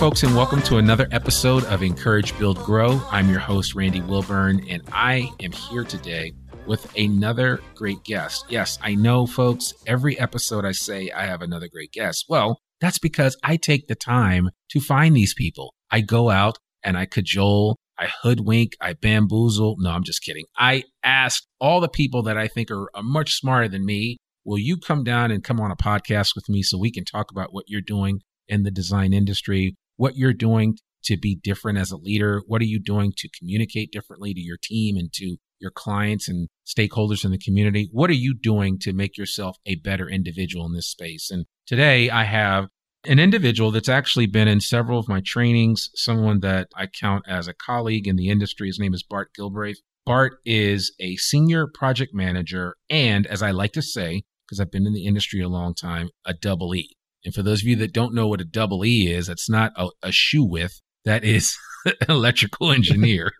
folks, and welcome to another episode of Encourage, Build, Grow. I'm your host, Randy Wilburn, and I am here today with another great guest. Yes, I know, folks, every episode I say I have another great guest. Well, that's because I take the time to find these people. I go out and I cajole, I hoodwink, I bamboozle. No, I'm just kidding. I ask all the people that I think are, much smarter than me, will you come down and come on a podcast with me so we can talk about what you're doing in the design industry, what you're doing to be different as a leader? What are you doing to communicate differently to your team and to your clients and stakeholders in the community? What are you doing to make yourself a better individual in this space? And today I have an individual that's actually been in several of my trainings, someone that I count as a colleague in the industry. His name is Bart Gilbreth. Bart is a senior project manager and, as I like to say, because I've been in the industry a long time, a double E. And for those of you that don't know what a double E is, it's not a, a shoe with, that is electrical engineer.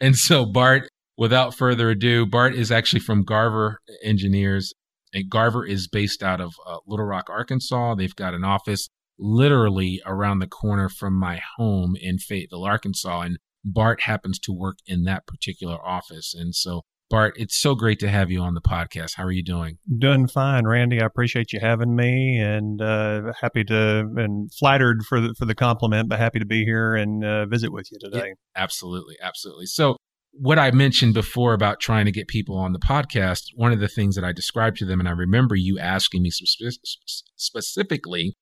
and so Bart, without further ado, Bart is actually from Garver Engineers. And Garver is based out of uh, Little Rock, Arkansas. They've got an office literally around the corner from my home in Fayetteville, Arkansas. And Bart happens to work in that particular office. And so Bart, it's so great to have you on the podcast. How are you doing? Doing fine, Randy. I appreciate you having me, and uh, happy to and flattered for the for the compliment, but happy to be here and uh, visit with you today. Yeah, absolutely, absolutely. So, what I mentioned before about trying to get people on the podcast, one of the things that I described to them, and I remember you asking me specifically,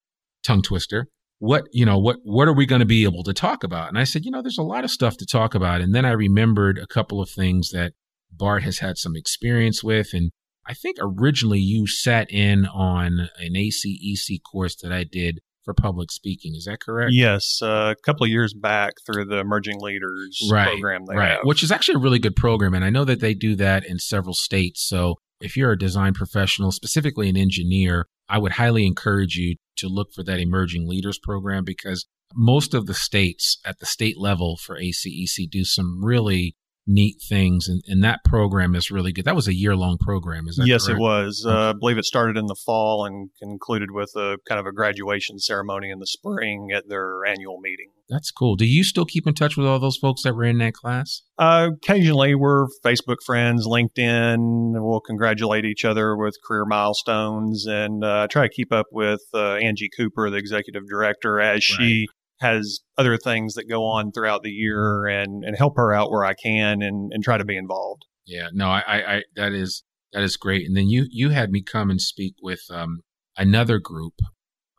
tongue twister, what you know what what are we going to be able to talk about and i said you know there's a lot of stuff to talk about and then i remembered a couple of things that Bart has had some experience with. And I think originally you sat in on an ACEC course that I did for public speaking. Is that correct? Yes, uh, a couple of years back through the Emerging Leaders right, program. right, have. which is actually a really good program, and I know that they do that in several states. So if you're a design professional, specifically an engineer, I would highly encourage you to look for that Emerging Leaders program because most of the states at the state level for ACEC do some really neat things and, and that program is really good. That was a year-long program is that yes correct? it was okay. uh, i believe it started in the fall and concluded with a kind of a graduation ceremony in the spring at their annual meeting. That's cool. Do you still keep in touch with all those folks that were in that class? Uh, occasionally. We're facebook friends linkedin. We'll congratulate each other with career milestones and uh, try to keep up with uh, angie cooper the executive director as right. she has other things that go on throughout the year and, and help her out where I can and, and try to be involved. Yeah, no, I, I, that is, that is great. And then you, you had me come and speak with, um, another group,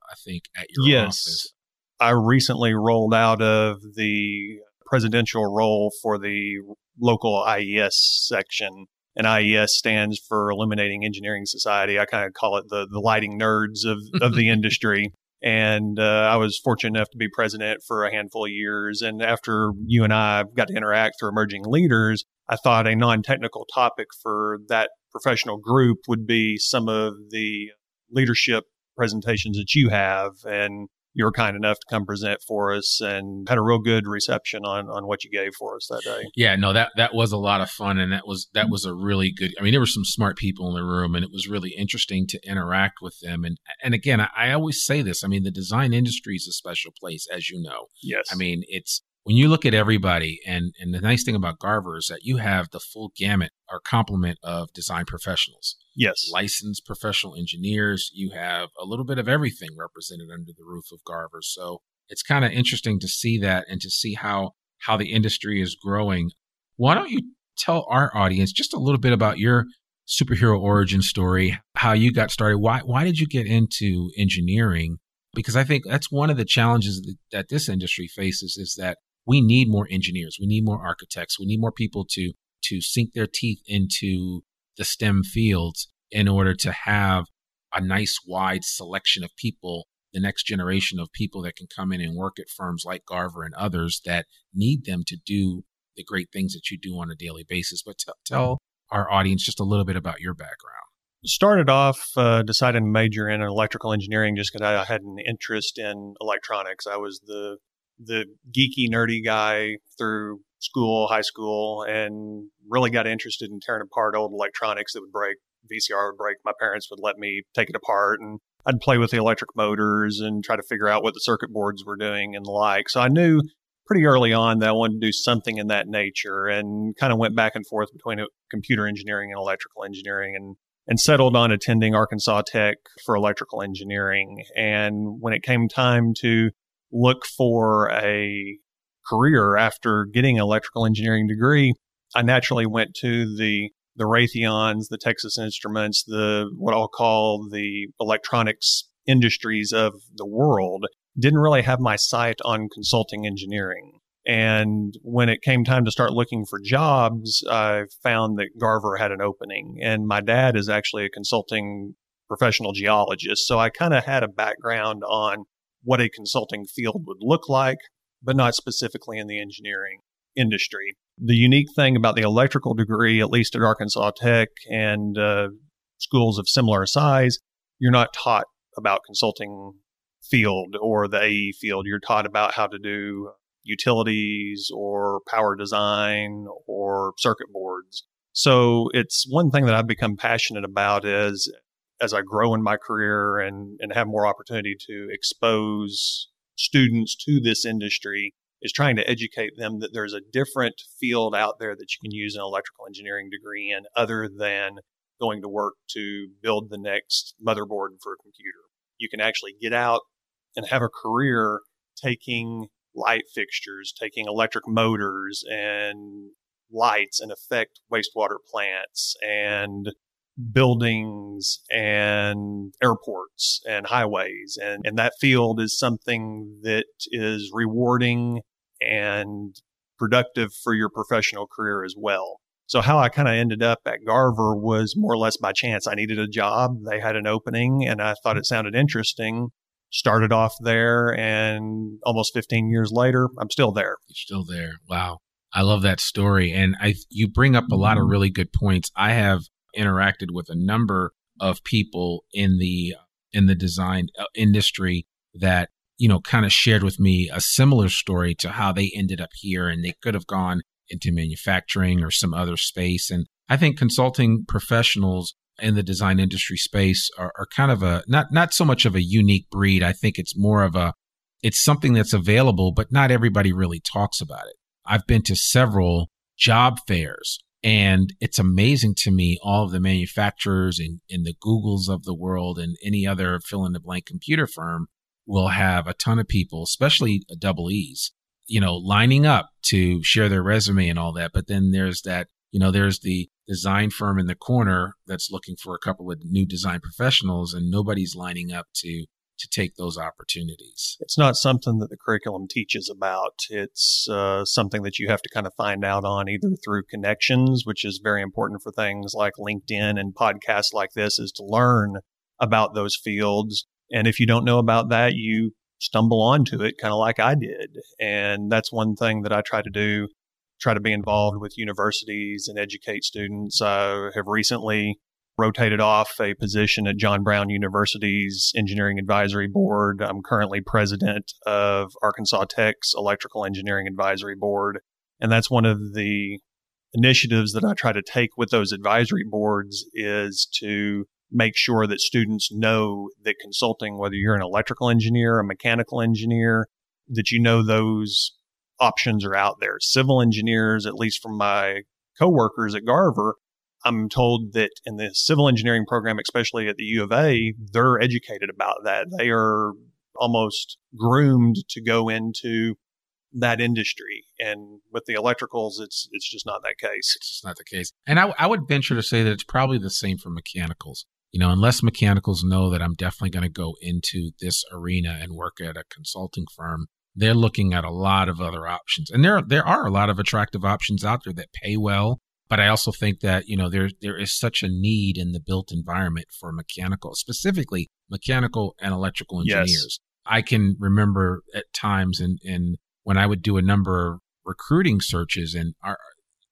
I think at your yes. office. I recently rolled out of the presidential role for the local IES section and IES stands for Illuminating Engineering Society. I kind of call it the the lighting nerds of, of the industry. And uh, I was fortunate enough to be president for a handful of years. And after you and I got to interact through emerging leaders, I thought a non technical topic for that professional group would be some of the leadership presentations that you have and you were kind enough to come present for us and had a real good reception on on what you gave for us that day. Yeah, no, that that was a lot of fun, and that was that mm-hmm. was a really good. I mean, there were some smart people in the room, and it was really interesting to interact with them. And and again, I, I always say this. I mean, the design industry is a special place, as you know. Yes. I mean, it's when you look at everybody, and and the nice thing about Garver is that you have the full gamut or complement of design professionals. Yes, licensed professional engineers. You have a little bit of everything represented under the roof of Garver. So it's kind of interesting to see that and to see how how the industry is growing. Why don't you tell our audience just a little bit about your superhero origin story, how you got started, why why did you get into engineering? Because I think that's one of the challenges that, that this industry faces is that we need more engineers. We need more architects. We need more people to, to sink their teeth into the STEM fields in order to have a nice wide selection of people, the next generation of people that can come in and work at firms like Garver and others that need them to do the great things that you do on a daily basis. But t- tell our audience just a little bit about your background. Started off uh, deciding to major in electrical engineering just because I had an interest in electronics. I was the the geeky, nerdy guy through school, high school, and really got interested in tearing apart old electronics that would break. VCR would break. My parents would let me take it apart, and I'd play with the electric motors and try to figure out what the circuit boards were doing and the like. So I knew pretty early on that I wanted to do something in that nature and kind of went back and forth between uh, computer engineering and electrical engineering and and settled on attending Arkansas Tech for electrical engineering. And when it came time to look for a career after getting an electrical engineering degree, I naturally went to the the Raytheons, the Texas Instruments, the what I'll call the electronics industries of the world. Didn't really have my sight on consulting engineering. And when it came time to start looking for jobs, I found that Garver had an opening. And my dad is actually a consulting professional geologist. So I kind of had a background on what a consulting field would look like, but not specifically in the engineering industry. The unique thing about the electrical degree, at least at Arkansas Tech and uh, schools of similar size, you're not taught about consulting field or the AE field. You're taught about how to do utilities or power design or circuit boards. So it's one thing that I've become passionate about is as I grow in my career and, and have more opportunity to expose students to this industry is trying to educate them that there's a different field out there that you can use an electrical engineering degree in other than going to work to build the next motherboard for a computer. You can actually get out and have a career taking light fixtures, taking electric motors and lights and affect wastewater plants and buildings and airports and highways. And, and that field is something that is rewarding and productive for your professional career as well. So how I kind of ended up at Garver was more or less by chance. I needed a job. They had an opening and I thought it sounded interesting. Started off there and almost 15 years later, I'm still there. You're still there. Wow. I love that story. And I, you bring up a lot of mm-hmm. really good points. I have interacted with a number of people in the in the design uh, industry that you know kind of shared with me a similar story to how they ended up here and they could have gone into manufacturing or some other space. And i think consulting professionals in the design industry space are, are kind of a not not so much of a unique breed. I think it's more of a it's something that's available but not everybody really talks about it. I've been to several job fairs and it's amazing to me, all of the manufacturers and, and the Googles of the world and any other fill in the blank computer firm will have a ton of people, especially double E's, you know, lining up to share their resume and all that. But then there's that, you know, there's the design firm in the corner that's looking for a couple of new design professionals and nobody's lining up to to take those opportunities. It's not something that the curriculum teaches about. It's uh, something that you have to kind of find out on either through connections, which is very important for things like LinkedIn and podcasts like this, is to learn about those fields. And if you don't know about that, you stumble onto it kind of like I did. And that's one thing that I try to do, try to be involved with universities and educate students. I have recently rotated off a position at John Brown University's Engineering Advisory Board. I'm currently president of Arkansas Tech's Electrical Engineering Advisory Board. And that's one of the initiatives that I try to take with those advisory boards is to make sure that students know that consulting, whether you're an electrical engineer, a mechanical engineer, that you know those options are out there. Civil engineers, at least from my coworkers at Garver, I'm told that in the civil engineering program, especially at the U of A, they're educated about that. They are almost groomed to go into that industry. And with the electricals, it's it's just not that case. It's just not the case. And I, I would venture to say that it's probably the same for mechanicals. You know, unless mechanicals know that I'm definitely going to go into this arena and work at a consulting firm, they're looking at a lot of other options. And there there are a lot of attractive options out there that pay well but I also think that you know there there is such a need in the built environment for mechanical, specifically mechanical and electrical engineers. Yes. I can remember at times and and when I would do a number of recruiting searches and our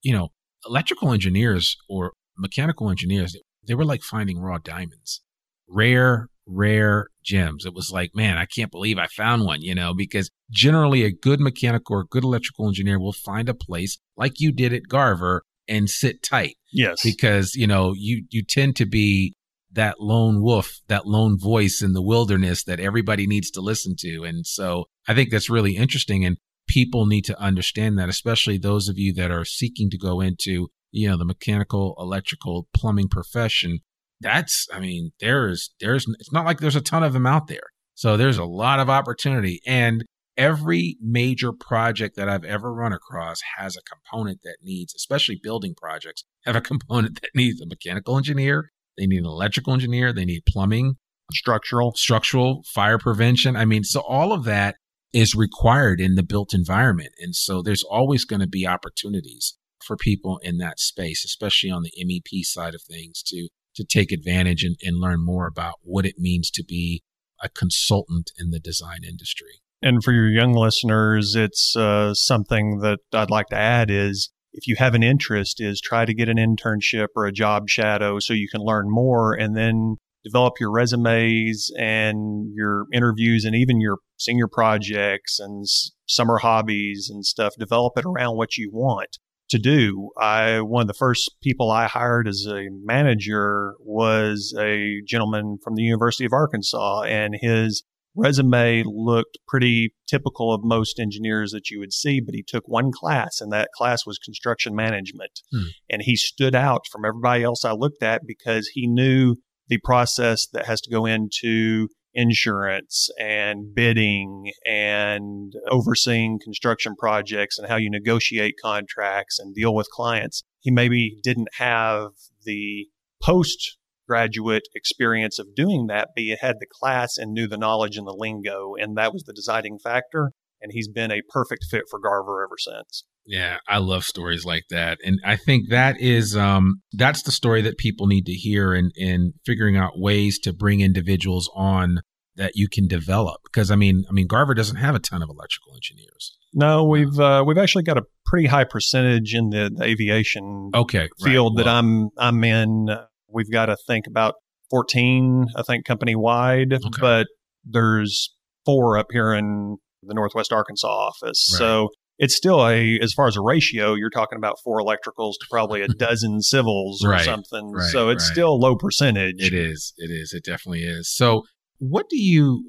you know electrical engineers or mechanical engineers they were like finding raw diamonds rare rare gems it was like man i can't believe i found one you know because generally a good mechanical or good electrical engineer will find a place like you did at garver and sit tight. Yes. Because, you know, you, you tend to be that lone wolf, that lone voice in the wilderness that everybody needs to listen to. And so I think that's really interesting. And people need to understand that, especially those of you that are seeking to go into, you know, the mechanical, electrical, plumbing profession. That's, I mean, there's, there's, it's not like there's a ton of them out there. So there's a lot of opportunity. And every major project that I've ever run across has a component that needs, especially building projects, have a component that needs a mechanical engineer, they need an electrical engineer, they need plumbing, structural, structural, fire prevention. I mean, so all of that is required in the built environment. And so there's always going to be opportunities for people in that space, especially on the MEP side of things to to take advantage and, and learn more about what it means to be a consultant in the design industry. And for your young listeners, it's uh, something that I'd like to add is if you have an interest is try to get an internship or a job shadow so you can learn more and then develop your resumes and your interviews and even your senior projects and summer hobbies and stuff. Develop it around what you want to do. I one of the first people i hired as a manager was a gentleman from the university of arkansas and his resume looked pretty typical of most engineers that you would see, but he took one class, and that class was construction management. Hmm. And he stood out from everybody else I looked at because he knew the process that has to go into insurance and bidding and overseeing construction projects and how you negotiate contracts and deal with clients. He maybe didn't have the post graduate experience of doing that, but he had the class and knew the knowledge and the lingo. And that was the deciding factor. And he's been a perfect fit for Garver ever since. Yeah, I love stories like that. And I think that is um that's the story that people need to hear and in figuring out ways to bring individuals on that you can develop. Because I mean I mean Garver doesn't have a ton of electrical engineers. No, we've uh, we've actually got a pretty high percentage in the, the aviation okay, field right. well, that I'm I'm in. We've got to think about 14, I think, company wide, okay. but there's four up here in the Northwest Arkansas office. Right. So it's still a, as far as a ratio, you're talking about four electricals to probably a dozen civils or right. something. Right. So it's still low percentage. It is. It is. It definitely is. So what do you,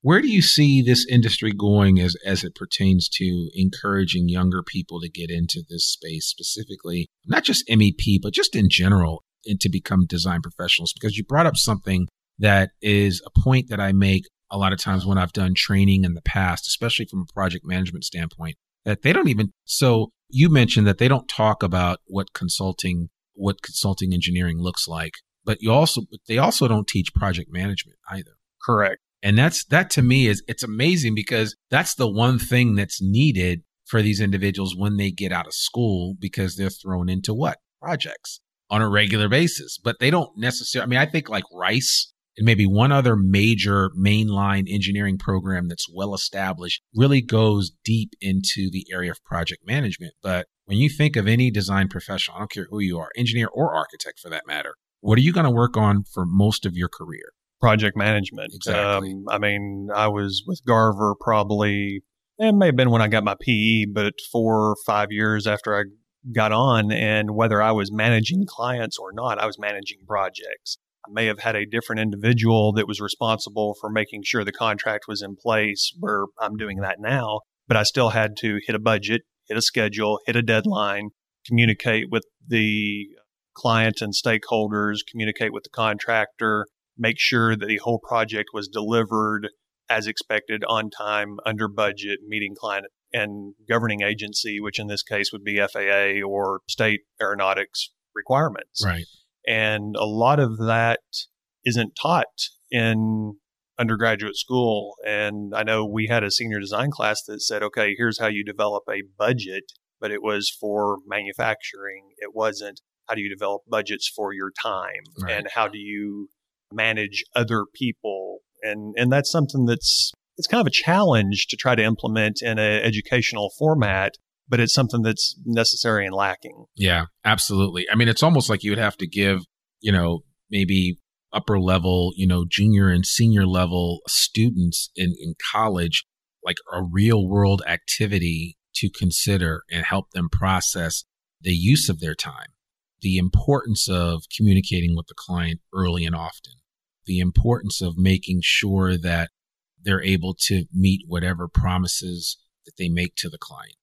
where do you see this industry going as, as it pertains to encouraging younger people to get into this space specifically, not just MEP, but just in general? And to become design professionals because you brought up something that is a point that I make a lot of times when I've done training in the past, especially from a project management standpoint, that they don't even. So you mentioned that they don't talk about what consulting, what consulting engineering looks like, but you also, they also don't teach project management either. Correct. And that's, that to me is, it's amazing because that's the one thing that's needed for these individuals when they get out of school because they're thrown into what? Projects on a regular basis, but they don't necessarily. I mean, I think like Rice and maybe one other major mainline engineering program that's well established really goes deep into the area of project management. But when you think of any design professional, I don't care who you are, engineer or architect for that matter, what are you going to work on for most of your career? Project management. Exactly. Um, I mean, I was with Garver probably, it may have been when I got my PE, but four or five years after I got on and whether I was managing clients or not, I was managing projects. I may have had a different individual that was responsible for making sure the contract was in place where I'm doing that now, but I still had to hit a budget, hit a schedule, hit a deadline, communicate with the client and stakeholders, communicate with the contractor, make sure that the whole project was delivered as expected on time, under budget, meeting client and governing agency, which in this case would be FAA or state aeronautics requirements. Right. And a lot of that isn't taught in undergraduate school. And I know we had a senior design class that said, okay, here's how you develop a budget, but it was for manufacturing. It wasn't how do you develop budgets for your time right. and how do you manage other people. And, and that's something that's it's kind of a challenge to try to implement in an educational format but it's something that's necessary and lacking. Yeah, absolutely. I mean, it's almost like you would have to give, you know, maybe upper level, you know, junior and senior level students in, in college, like a real world activity to consider and help them process the use of their time. the importance of communicating with the client early and often, the importance of making sure that they're able to meet whatever promises that they make to the client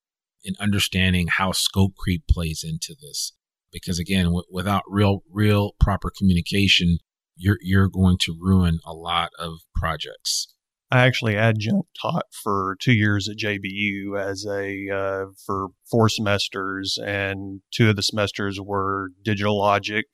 and understanding how scope creep plays into this. Because again, w- without real, real proper communication, you're, you're going to ruin a lot of projects. I actually adjunct taught for two years at JBU as a uh, for four semesters, and two of the semesters were digital logic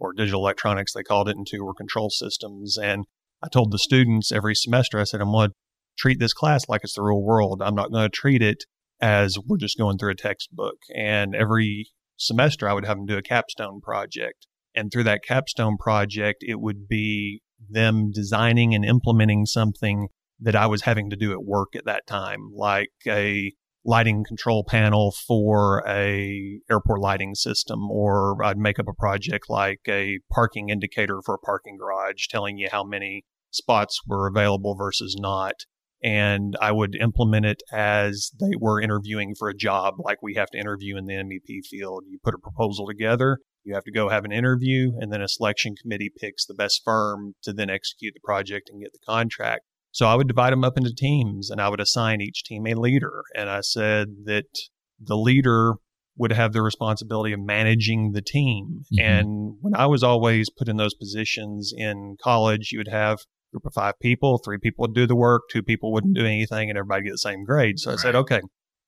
or digital electronics, they called it, and two were control systems. And I told the students every semester, I said, I'm going to treat this class like it's the real world. I'm not going to treat it as we're just going through a textbook. And every semester, I would have them do a capstone project. And through that capstone project, it would be them designing and implementing something that I was having to do at work at that time, like a lighting control panel for a airport lighting system, or I'd make up a project like a parking indicator for a parking garage, telling you how many spots were available versus not. And I would implement it as they were interviewing for a job, like we have to interview in the MEP field. You put a proposal together, you have to go have an interview, and then a selection committee picks the best firm to then execute the project and get the contract. So I would divide them up into teams and I would assign each team a leader. And I said that the leader would have the responsibility of managing the team. Mm-hmm. And when I was always put in those positions in college, you would have group of five people, three people would do the work, two people wouldn't do anything, and everybody get the same grade. So I said, okay,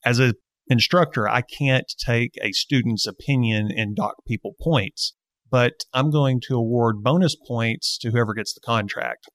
as an instructor, I can't take a student's opinion and dock people points, but I'm going to award bonus points to whoever gets the contract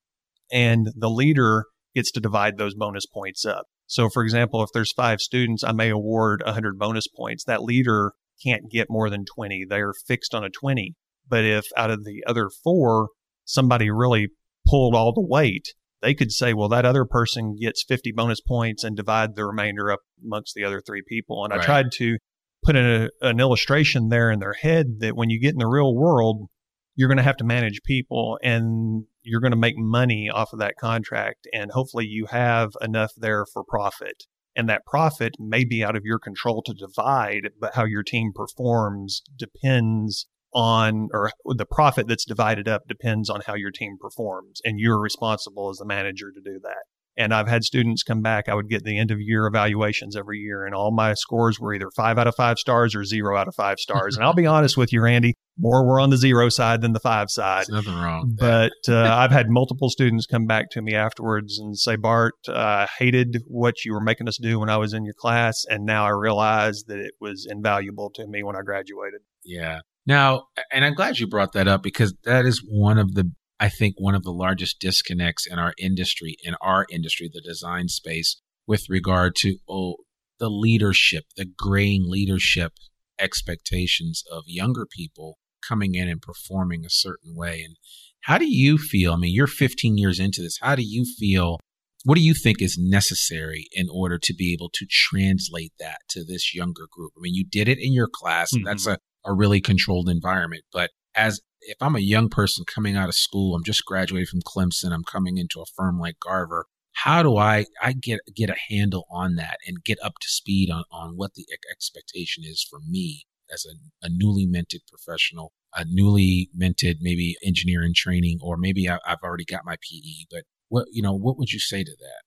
and the leader gets to divide those bonus points up. So, for example, if there's five students, I may award 100 bonus points. That leader can't get more than 20. They're fixed on a 20. But if out of the other four, somebody really pulled all the weight, they could say, well, that other person gets 50 bonus points and divide the remainder up amongst the other three people. And right. I tried to put in a, an illustration there in their head that when you get in the real world, you're going to have to manage people and you're going to make money off of that contract. And hopefully you have enough there for profit. And that profit may be out of your control to divide, but how your team performs depends on, or the profit that's divided up depends on how your team performs. And you're responsible as the manager to do that. And I've had students come back. I would get the end of year evaluations every year, and all my scores were either five out of five stars or zero out of five stars. and I'll be honest with you, Randy, more were on the zero side than the five side. There's nothing wrong. But uh, I've had multiple students come back to me afterwards and say, Bart, uh, I hated what you were making us do when I was in your class, and now I realize that it was invaluable to me when I graduated. Yeah. Now, and I'm glad you brought that up because that is one of the I think one of the largest disconnects in our industry, in our industry, the design space, with regard to oh, the leadership, the graying leadership expectations of younger people coming in and performing a certain way. And how do you feel? I mean, you're 15 years into this. How do you feel? What do you think is necessary in order to be able to translate that to this younger group? I mean, you did it in your class. Mm-hmm. That's a, a really controlled environment. But as if I'm a young person coming out of school, I'm just graduating from Clemson, I'm coming into a firm like Garver. How do I I get get a handle on that and get up to speed on, on what the expectation is for me as a, a newly minted professional, a newly minted maybe engineer in training, or maybe I, I've already got my PE. But what you know, what would you say to that?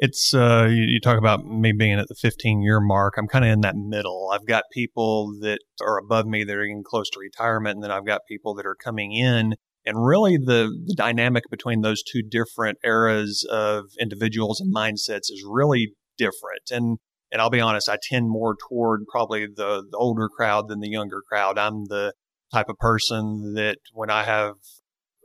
It's uh, you, you, talk about me being at the 15 year mark. I'm kind of in that middle. I've got people that are above me that are getting close to retirement, and then I've got people that are coming in. And really, the, the dynamic between those two different eras of individuals and mindsets is really different. And and I'll be honest, I tend more toward probably the, the older crowd than the younger crowd. I'm the type of person that when I have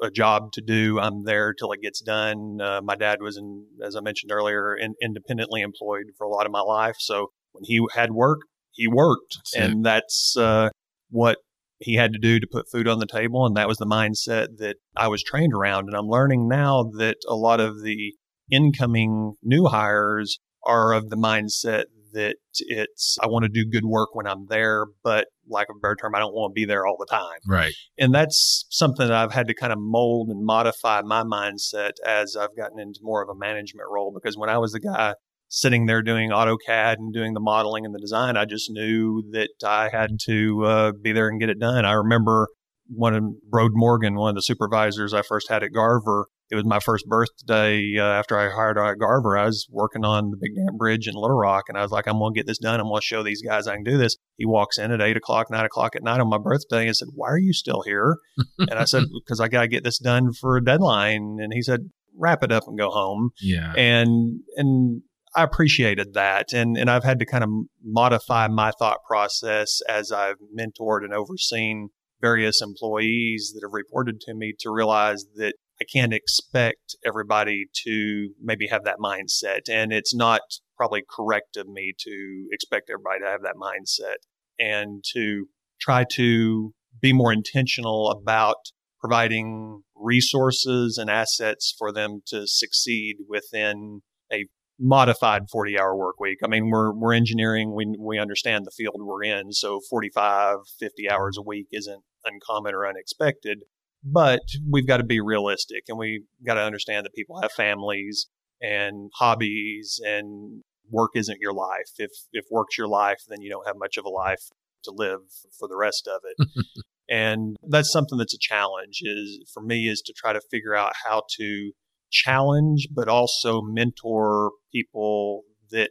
a job to do. I'm there till it gets done. Uh, my dad was, in, as I mentioned earlier, in, independently employed for a lot of my life. So when he had work, he worked, that's and it. that's uh, what he had to do to put food on the table. And that was the mindset that I was trained around. And I'm learning now that a lot of the incoming new hires are of the mindset that it's I want to do good work when I'm there, but lack of a better term, I don't want to be there all the time. Right. And that's something that I've had to kind of mold and modify my mindset as I've gotten into more of a management role because when I was the guy sitting there doing AutoCAD and doing the modeling and the design. I just knew that I had to uh, be there and get it done. I remember one of Brode Morgan, one of the supervisors I first had at Garver, it was my first birthday uh, after I hired at Garver. I was working on the Big Dam Bridge in Little Rock, and I was like, I'm going to get this done. I'm going to show these guys I can do this. He walks in at eight o'clock, nine o'clock at night on my birthday and said, Why are you still here? and I said, Because I got to get this done for a deadline. And he said, Wrap it up and go home. Yeah. And, and, I appreciated that. And, and I've had to kind of modify my thought process as I've mentored and overseen various employees that have reported to me to realize that I can't expect everybody to maybe have that mindset. And it's not probably correct of me to expect everybody to have that mindset and to try to be more intentional about providing resources and assets for them to succeed within a modified 40 hour work week. I mean, we're, we're engineering. We, we understand the field we're in. So 45, 50 hours a week isn't uncommon or unexpected. But we've got to be realistic and we got to understand that people have families and hobbies and work isn't your life. If, if work's your life, then you don't have much of a life to live for the rest of it. and that's something that's a challenge is for me is to try to figure out how to challenge, but also mentor people that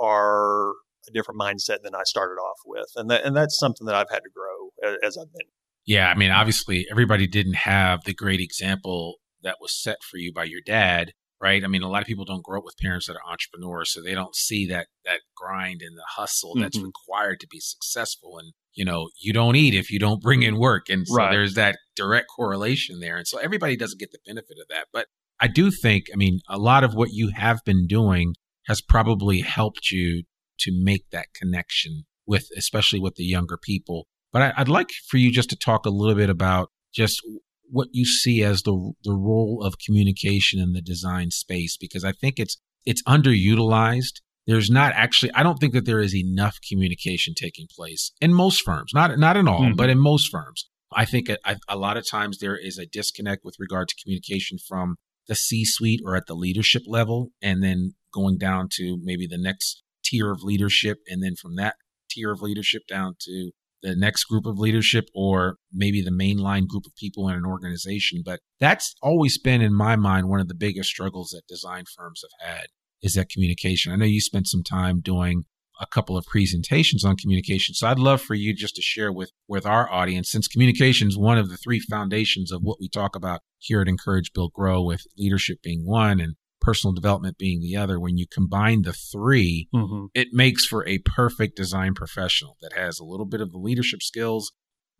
are a different mindset than I started off with. And that, and that's something that I've had to grow as I've been yeah, I mean, obviously, everybody didn't have the great example that was set for you by your dad, right? I mean, a lot of people don't grow up with parents that are entrepreneurs, so they don't see that that grind and the hustle that's mm-hmm. required to be successful. And you know, you don't eat if you don't bring in work, and so right. there's that direct correlation there. And so everybody doesn't get the benefit of that. But I do think, I mean, a lot of what you have been doing has probably helped you to make that connection with, especially with the younger people but I, would like for you just to talk a little bit about just what you see as the the role of communication in the design space because I think it's it's underutilized. There's not actually I don't think that there is enough communication taking place in most firms. Not not in all, mm-hmm. but in most firms. I think a, a lot of times there is a disconnect with regard to communication from the C-suite or at the leadership level and then going down to maybe the next tier of leadership and then from that tier of leadership down to the next group of leadership or maybe the mainline group of people in an organization. But that's always been, in my mind, one of the biggest struggles that design firms have had is that communication. I know you spent some time doing a couple of presentations on communication. So I'd love for you just to share with with our audience since communication is one of the three foundations of what we talk about here at Encourage Build Grow with leadership being one and personal development being the other, when you combine the 3 mm-hmm. it makes for a perfect design professional that has a little bit of the leadership skills,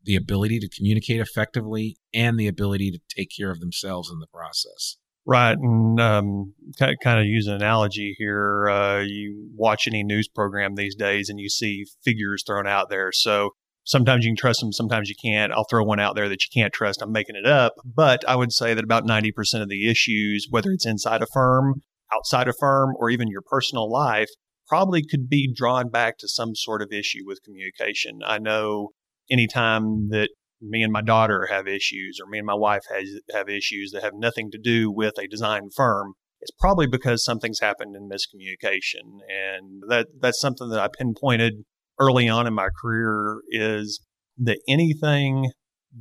the ability to communicate effectively, and the ability to take care of themselves in the process. Right. And um, kind of use an analogy here. Uh, you watch any news program these days and you see figures thrown out there. So Sometimes you can trust them, sometimes you can't. I'll throw one out there that you can't trust. I'm making it up. But I would say that about 90% of the issues, whether it's inside a firm, outside a firm, or even your personal life, probably could be drawn back to some sort of issue with communication. I know anytime that me and my daughter have issues or me and my wife has, have issues that have nothing to do with a design firm, it's probably because something's happened in miscommunication. And that, that's something that I pinpointed early on in my career is that anything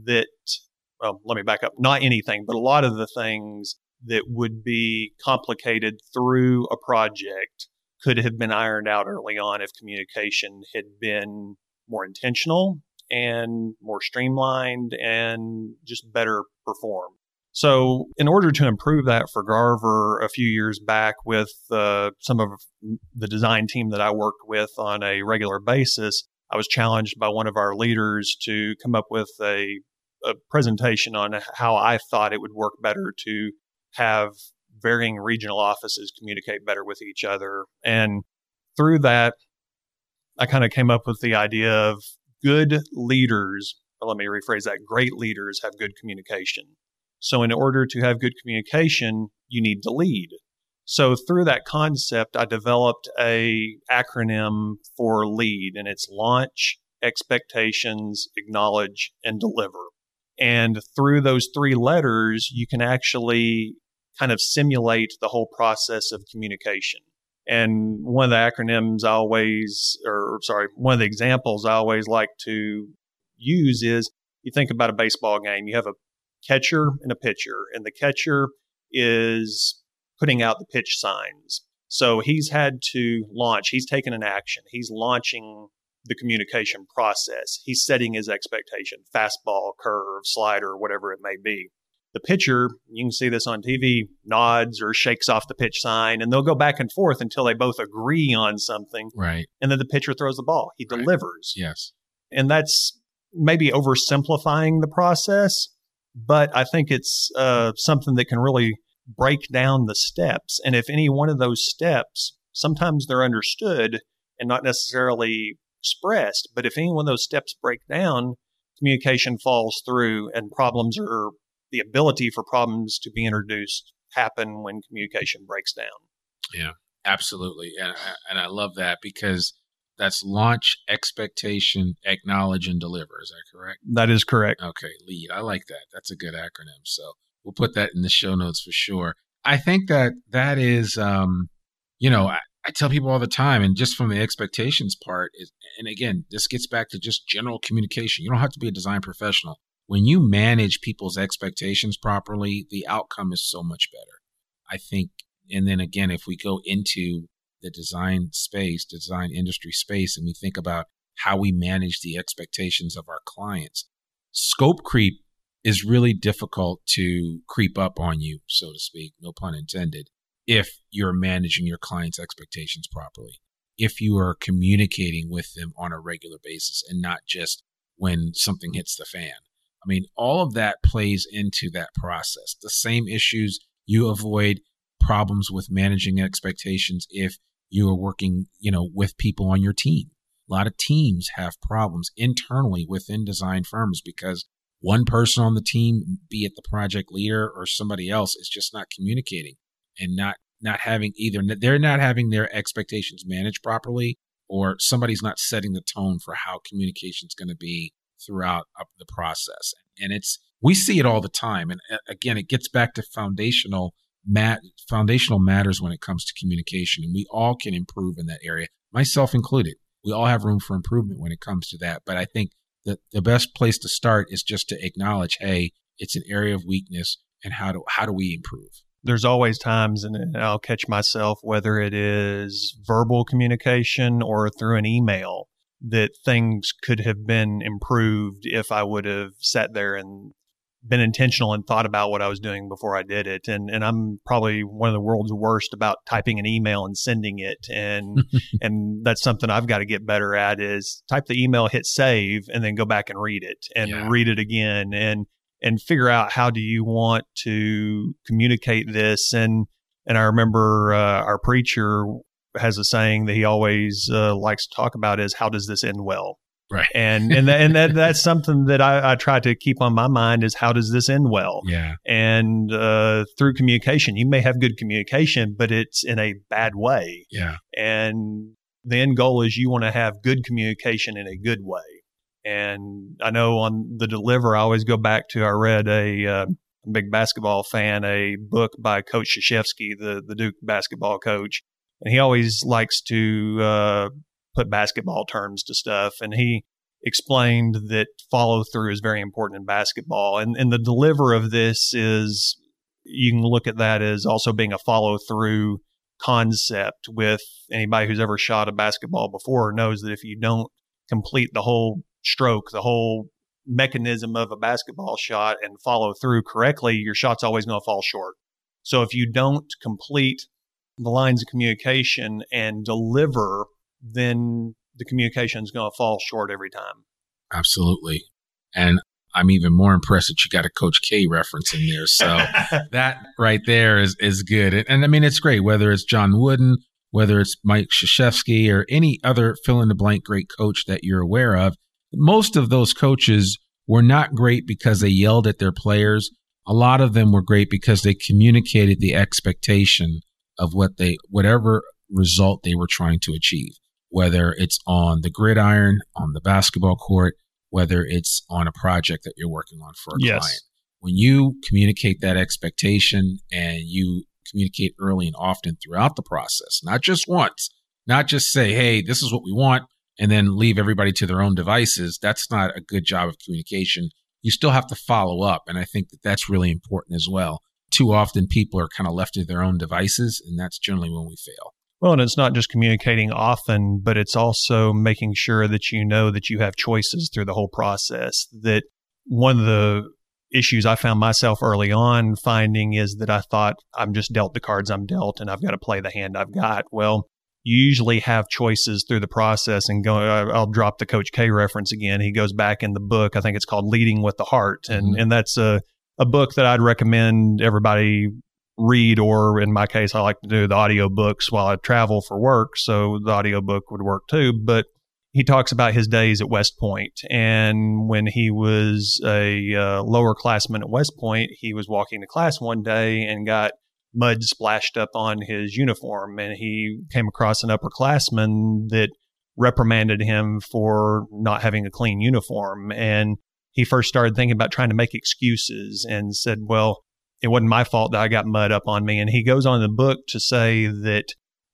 that, well, let me back up, not anything, but a lot of the things that would be complicated through a project could have been ironed out early on if communication had been more intentional and more streamlined and just better performed. So, in order to improve that for Garver a few years back with uh, some of the design team that I worked with on a regular basis, I was challenged by one of our leaders to come up with a, a presentation on how I thought it would work better to have varying regional offices communicate better with each other. And through that, I kind of came up with the idea of good leaders, let me rephrase that great leaders have good communication. So, in order to have good communication, you need to lead. So, through that concept, I developed a acronym for LEAD, and it's launch, expectations, acknowledge, and deliver. And through those three letters, you can actually kind of simulate the whole process of communication. And one of the acronyms I always, or sorry, one of the examples I always like to use is you think about a baseball game, you have a catcher and a pitcher, and the catcher is putting out the pitch signs. So he's had to launch, he's taken an action, he's launching the communication process. He's setting his expectation, fastball, curve, slider, whatever it may be. The pitcher, you can see this on TV, nods or shakes off the pitch sign, and they'll go back and forth until they both agree on something. Right. And then the pitcher throws the ball. He Right. delivers. Yes. And that's maybe oversimplifying the process, but I think it's uh, something that can really break down the steps. And if any one of those steps, sometimes they're understood and not necessarily expressed, but if any one of those steps break down, communication falls through and problems are the ability for problems to be introduced happen when communication breaks down. Yeah, absolutely. And, and I love that because that's launch, expectation, acknowledge, and deliver. Is that correct? That is correct. Okay, lead. I like that. That's a good acronym. So we'll put that in the show notes for sure. I think that that is, um, you know, I, I tell people all the time, and just from the expectations part, is, and again, this gets back to just general communication. You don't have to be a design professional. When you manage people's expectations properly, the outcome is so much better. I think, and then again, if we go into the design space, design industry space, and we think about how we manage the expectations of our clients, scope creep is really difficult to creep up on you, so to speak, no pun intended, if you're managing your clients' expectations properly. If you are communicating with them on a regular basis and not just when something hits the fan. I mean, all of that plays into that process. The same issues you avoid problems with managing expectations if you are working, you know, with people on your team. A lot of teams have problems internally within design firms because one person on the team, be it the project leader or somebody else, is just not communicating and not not having either they're not having their expectations managed properly or somebody's not setting the tone for how communication is going to be throughout the process. And it's we see it all the time. And uh, again, it gets back to foundational mat foundational matters when it comes to communication, and we all can improve in that area, myself included. We all have room for improvement when it comes to that. But I think that the best place to start is just to acknowledge, hey, it's an area of weakness, and how do how do we improve? there's always times, and I'll catch myself, whether it is verbal communication or through an email, that things could have been improved if I would have sat there and been intentional and thought about what I was doing before I did it. And and I'm probably one of the world's worst about typing an email and sending it. And and that's something I've got to get better at is type the email, hit save, and then go back and read it and Yeah. read it again and and figure out how do you want to communicate this and and I remember uh, our preacher has a saying that he always uh, likes to talk about is how does this end well Right. and and that, and that that's something that I, I try to keep on my mind is how does this end well Yeah. and uh, through communication you may have good communication but it's in a bad way Yeah. and the end goal is you want to have good communication in a good way and i know on the deliver i always go back to i read a uh, big basketball fan a book by coach Krzyzewski, the, the duke basketball coach and he always likes to uh, put basketball terms to stuff and he explained that follow through is very important in basketball and and the deliver of this is you can look at that as also being a follow through concept with anybody who's ever shot a basketball before knows that if you don't complete the whole stroke, the whole mechanism of a basketball shot and follow through correctly, your shot's always going to fall short. So if you don't complete the lines of communication and deliver, then the communication is going to fall short every time. Absolutely. And I'm even more impressed that you got a Coach K reference in there. So that right there is is good. And, and I mean, it's great whether it's John Wooden, whether it's Mike Krzyzewski, or any other fill in the blank great coach that you're aware of. Most of those coaches were not great because they yelled at their players. A lot of them were great because they communicated the expectation of what they, whatever result they were trying to achieve, whether it's on the gridiron, on the basketball court, whether it's on a project that you're working on for a Yes. client when you communicate that expectation and you communicate early and often throughout the process, not just once, not just say, hey, this is what we want, and then leave everybody to their own devices. That's not a good job of communication. You still have to follow up. And I think that that's really important as well. Too often people are kind of left to their own devices, and that's generally when we fail. Well, and it's not just communicating often, but it's also making sure that you know that you have choices through the whole process. That one of the issues I found myself early on finding is that I thought I'm just dealt the cards I'm dealt and I've got to play the hand I've got. Well, you usually have choices through the process and go I'll drop the coach K reference again. He goes back in the book. I think it's called Leading with the Heart and mm-hmm. and that's a a book that I'd recommend everybody read or in my case I like to do the audio books while I travel for work so the audio book would work too. But he talks about his days at West Point and when he was a uh, lower classman at West Point he was walking to class one day and got mud splashed up on his uniform and he came across an upperclassman that reprimanded him for not having a clean uniform. And he first started thinking about trying to make excuses and said well it wasn't my fault that I got mud up on me. And he goes on in the book to say that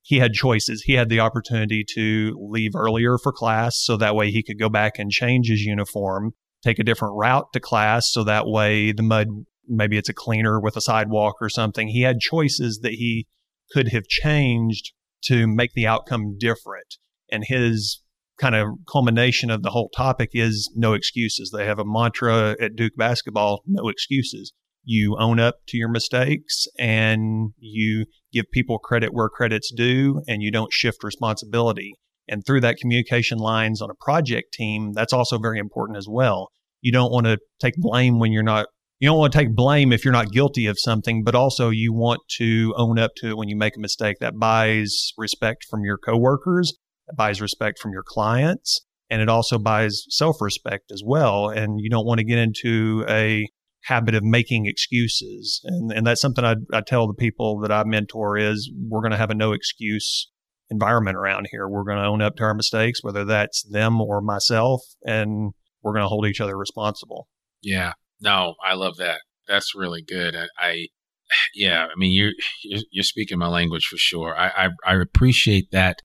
he had choices. He had the opportunity to leave earlier for class so that way he could go back and change his uniform, take a different route to class so that way the mud, maybe it's a cleaner with a sidewalk or something. He had choices that he could have changed to make the outcome different. And his kind of culmination of the whole topic is no excuses. They have a mantra at Duke basketball, no excuses you own up to your mistakes and you give people credit where credit's due and you don't shift responsibility. And through that communication lines on a project team, that's also very important as well. You don't want to take blame when you're not, you don't want to take blame if you're not guilty of something, but also you want to own up to it when you make a mistake. That buys respect from your coworkers, that buys respect from your clients, and it also buys self respect as well. And you don't want to get into a habit of making excuses. And, and that's something I, I tell the people that I mentor is we're going to have a no excuse environment around here. We're going to own up to our mistakes, whether that's them or myself, and we're going to hold each other responsible. Yeah. No, I love that. That's really good. I, I yeah, I mean, you're, you're, you're speaking my language for sure. I, I, I appreciate that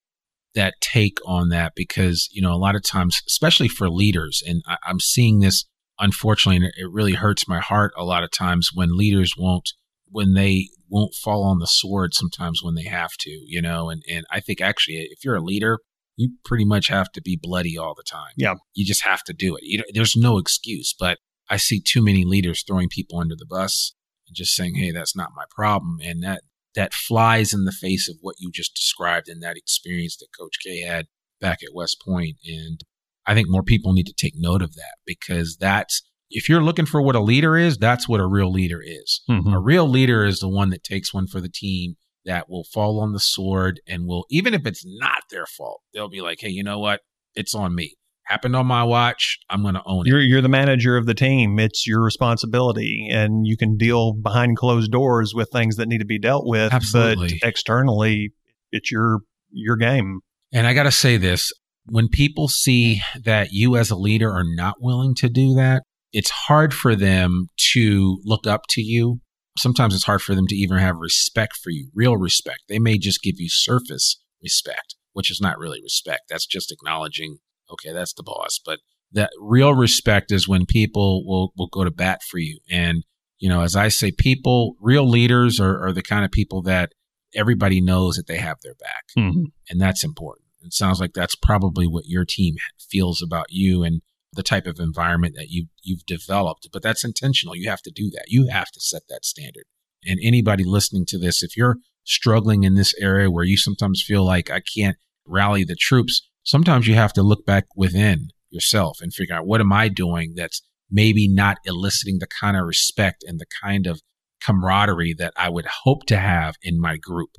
that take on that because you know a lot of times, especially for leaders, and I, I'm seeing this unfortunately, it really hurts my heart a lot of times when leaders won't, when they won't fall on the sword sometimes when they have to, you know, and, and I think actually if you're a leader, you pretty much have to be bloody all the time. Yeah. You just have to do it. You know, there's no excuse, but I see too many leaders throwing people under the bus and just saying, Hey, that's not my problem. And that, that flies in the face of what you just described in that experience that Coach K had back at West Point. And I think more people need to take note of that because that's, if you're looking for what a leader is, that's what a real leader is. Mm-hmm. A real leader is the one that takes one for the team that will fall on the sword and will, even if it's not their fault, they'll be like, hey, you know what? It's on me. Happened on my watch. I'm going to own it. You're, you're the manager of the team. It's your responsibility. And you can deal behind closed doors with things that need to be dealt with. Absolutely. But externally, it's your your game. And I got to say this when people see that you as a leader are not willing to do that, it's hard for them to look up to you. Sometimes it's hard for them to even have respect for you, real respect. They may just give you surface respect, which is not really respect. That's just acknowledging, okay, that's the boss. But that real respect is when people will, will go to bat for you. And, you know, as I say, people, real leaders are, are the kind of people that everybody knows that they have their back. Mm-hmm. And that's important. It sounds like that's probably what your team feels about you and the type of environment that you you've developed. But that's intentional. You have to do that. You have to set that standard. And anybody listening to this, if you're struggling in this area where you sometimes feel like I can't rally the troops, sometimes you have to look back within yourself and figure out what am I doing that's maybe not eliciting the kind of respect and the kind of camaraderie that I would hope to have in my group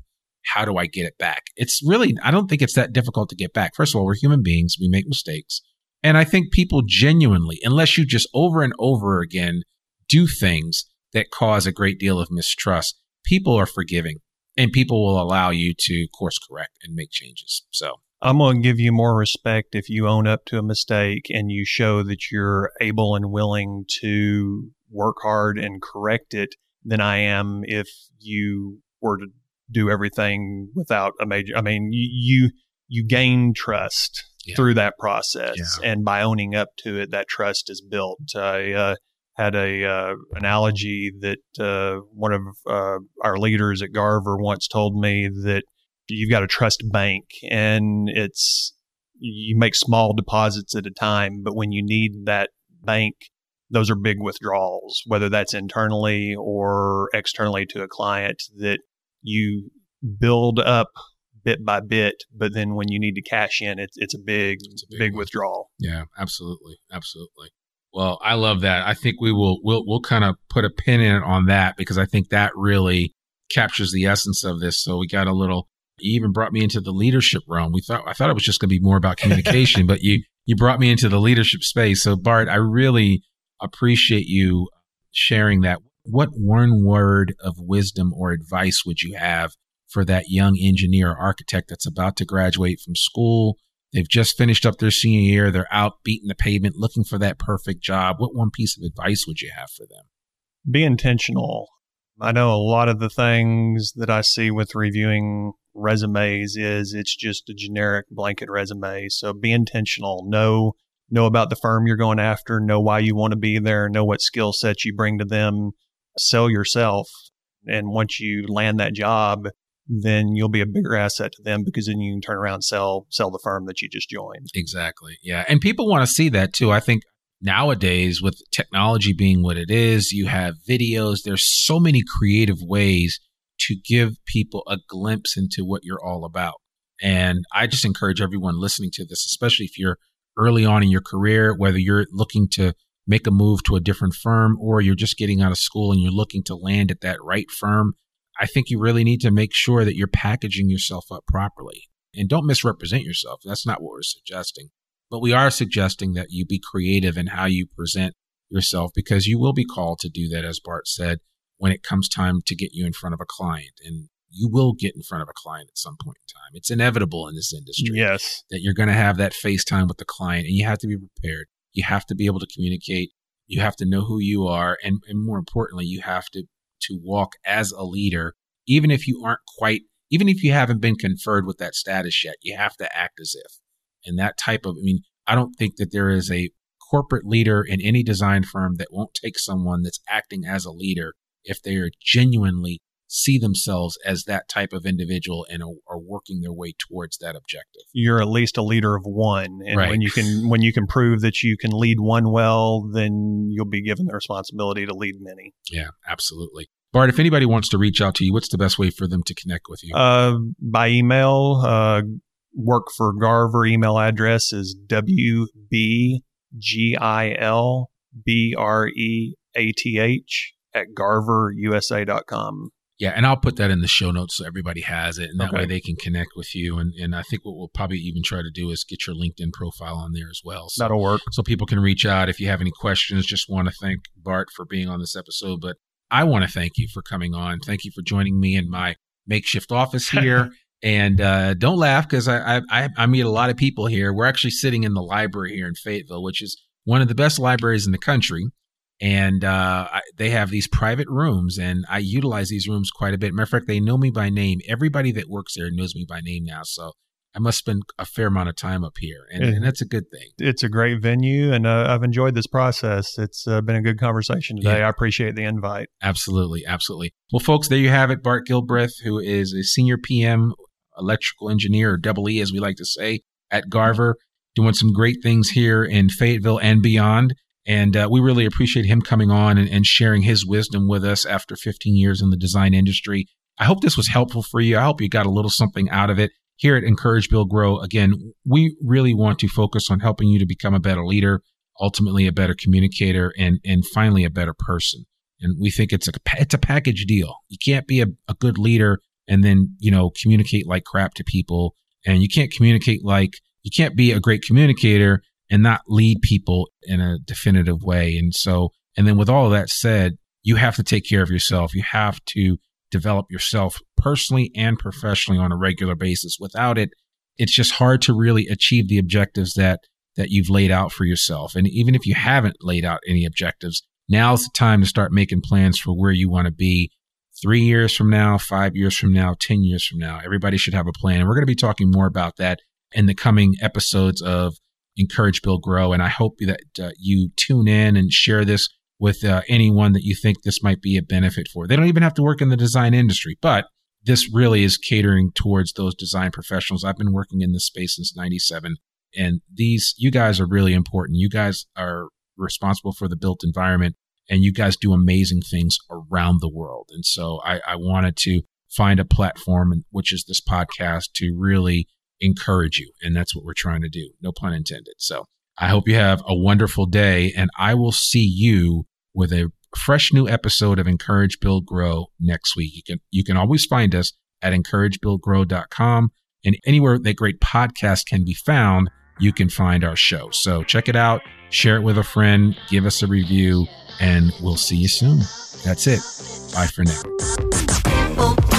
how do I get it back? It's really, hmm. I don't think it's that difficult to get back. First of all, we're human beings, we make mistakes. And I think people genuinely, unless you just over and over again do things that cause a great deal of mistrust, people are forgiving and people will allow you to course correct and make changes. So I'm going to give you more respect if you own up to a mistake and you show that you're able and willing to work hard and correct it than I am if you were to do everything without a major. I mean, you you, you gain trust yeah. through that process, yeah. and by owning up to it, that trust is built. I uh, had a uh, analogy that uh, one of uh, our leaders at Garver once told me that you've got to trust bank, and it's you make small deposits at a time, but when you need that bank those are big withdrawals, whether that's internally or externally to a client that you build up bit by bit, but then when you need to cash in, it's it's a big it's a big, big withdrawal. Yeah, absolutely, absolutely. Well, I love that. I think we will we'll we'll kind of put a pin in on that because I think that really captures the essence of this. So we got a little. You even brought me into the leadership realm. We thought I thought it was just going to be more about communication, but you you brought me into the leadership space. So Bart, I really appreciate you sharing that. What one word of wisdom or advice would you have for that young engineer or architect that's about to graduate from school? They've just finished up their senior year. They're out beating the pavement looking for that perfect job. What one piece of advice would you have for them? Be intentional. I know a lot of the things that I see with reviewing resumes is it's just a generic blanket resume. So be intentional. Know know about the firm you're going after, know why you want to be there, know what skill sets you bring to them, sell yourself. And once you land that job, then you'll be a bigger asset to them because then you can turn around and sell sell the firm that you just joined. Exactly. Yeah. And people want to see that too. I think nowadays with technology being what it is, you have videos, there's so many creative ways to give people a glimpse into what you're all about. And I just encourage everyone listening to this, especially if you're early on in your career, whether you're looking to make a move to a different firm or you're just getting out of school and you're looking to land at that right firm, I think you really need to make sure that you're packaging yourself up properly. And don't misrepresent yourself. That's not what we're suggesting. But we are suggesting that you be creative in how you present yourself because you will be called to do that, as Bart said, when it comes time to get you in front of a client. And you will get in front of a client at some point in time. It's inevitable in this industry. Yes. That you're going to have that FaceTime with the client and you have to be prepared. You have to be able to communicate. You have to know who you are. And, and more importantly, you have to, to walk as a leader, even if you aren't quite, even if you haven't been conferred with that status yet, you have to act as if. And that type of, I mean, I don't think that there is a corporate leader in any design firm that won't take someone that's acting as a leader if they are genuinely see themselves as that type of individual and are, working their way towards that objective. You're at least a leader of one, and right. when you can when you can prove that you can lead one well, then you'll be given the responsibility to lead many. Yeah, absolutely. Bart, if anybody wants to reach out to you, what's the best way for them to connect with you? Uh, by email. Uh, work for Garver email address is wbgilbrath at garverusa.com. Yeah, and I'll put that in the show notes so everybody has it, and that okay. way they can connect with you. And and I think what we'll probably even try to do is get your LinkedIn profile on there as well. So, That'll work. So people can reach out if you have any questions. Just want to thank Bart for being on this episode, but I want to thank you for coming on. Thank you for joining me in my makeshift office here. and uh, don't laugh because I, I I meet a lot of people here. We're actually sitting in the library here in Fayetteville, which is one of the best libraries in the country and uh, I, they have these private rooms, and I utilize these rooms quite a bit. Matter of fact, they know me by name. Everybody that works there knows me by name now, so I must spend a fair amount of time up here, and, and that's a good thing. It's a great venue, and uh, I've enjoyed this process. It's uh, been a good conversation today. Yeah. I appreciate the invite. Absolutely, absolutely. Well, folks, there you have it. Bart Gilbreth, who is a senior PM, electrical engineer, or double E, as we like to say, at Garver, doing some great things here in Fayetteville and beyond. And uh, we really appreciate him coming on and, and, sharing his wisdom with us after 15 years in the design industry. I hope this was helpful for you. I hope you got a little something out of it. Here at Encourage Build Grow, again, we really want to focus on helping you to become a better leader, ultimately a better communicator, and and finally a better person. And we think it's a it's a package deal. You can't be a, a good leader and then you know communicate like crap to people, and you can't communicate like you can't be a great communicator and not lead people in a definitive way. And so, and then with all that said, you have to take care of yourself. You have to develop yourself personally and professionally on a regular basis. Without it, it's just hard to really achieve the objectives that that you've laid out for yourself. And even if you haven't laid out any objectives, now's the time to start making plans for where you want to be three years from now, five years from now, 10 years from now. Everybody should have a plan. And we're going to be talking more about that in the coming episodes of Encourage, Build Grow. And I hope that uh, you tune in and share this with uh, anyone that you think this might be a benefit for. They don't even have to work in the design industry, but this really is catering towards those design professionals. I've been working in this space since 97 and these, you guys are really important. You guys are responsible for the built environment and you guys do amazing things around the world. And so I, I wanted to find a platform, which is this podcast, to really encourage you. And that's what we're trying to do. No pun intended. So I hope you have a wonderful day and I will see you with a fresh new episode of Encourage Build Grow next week. You can, you can always find us at encouragebuildgrow.com and anywhere that great podcast can be found, you can find our show. So check it out, share it with a friend, give us a review, and we'll see you soon. That's it. Bye for now.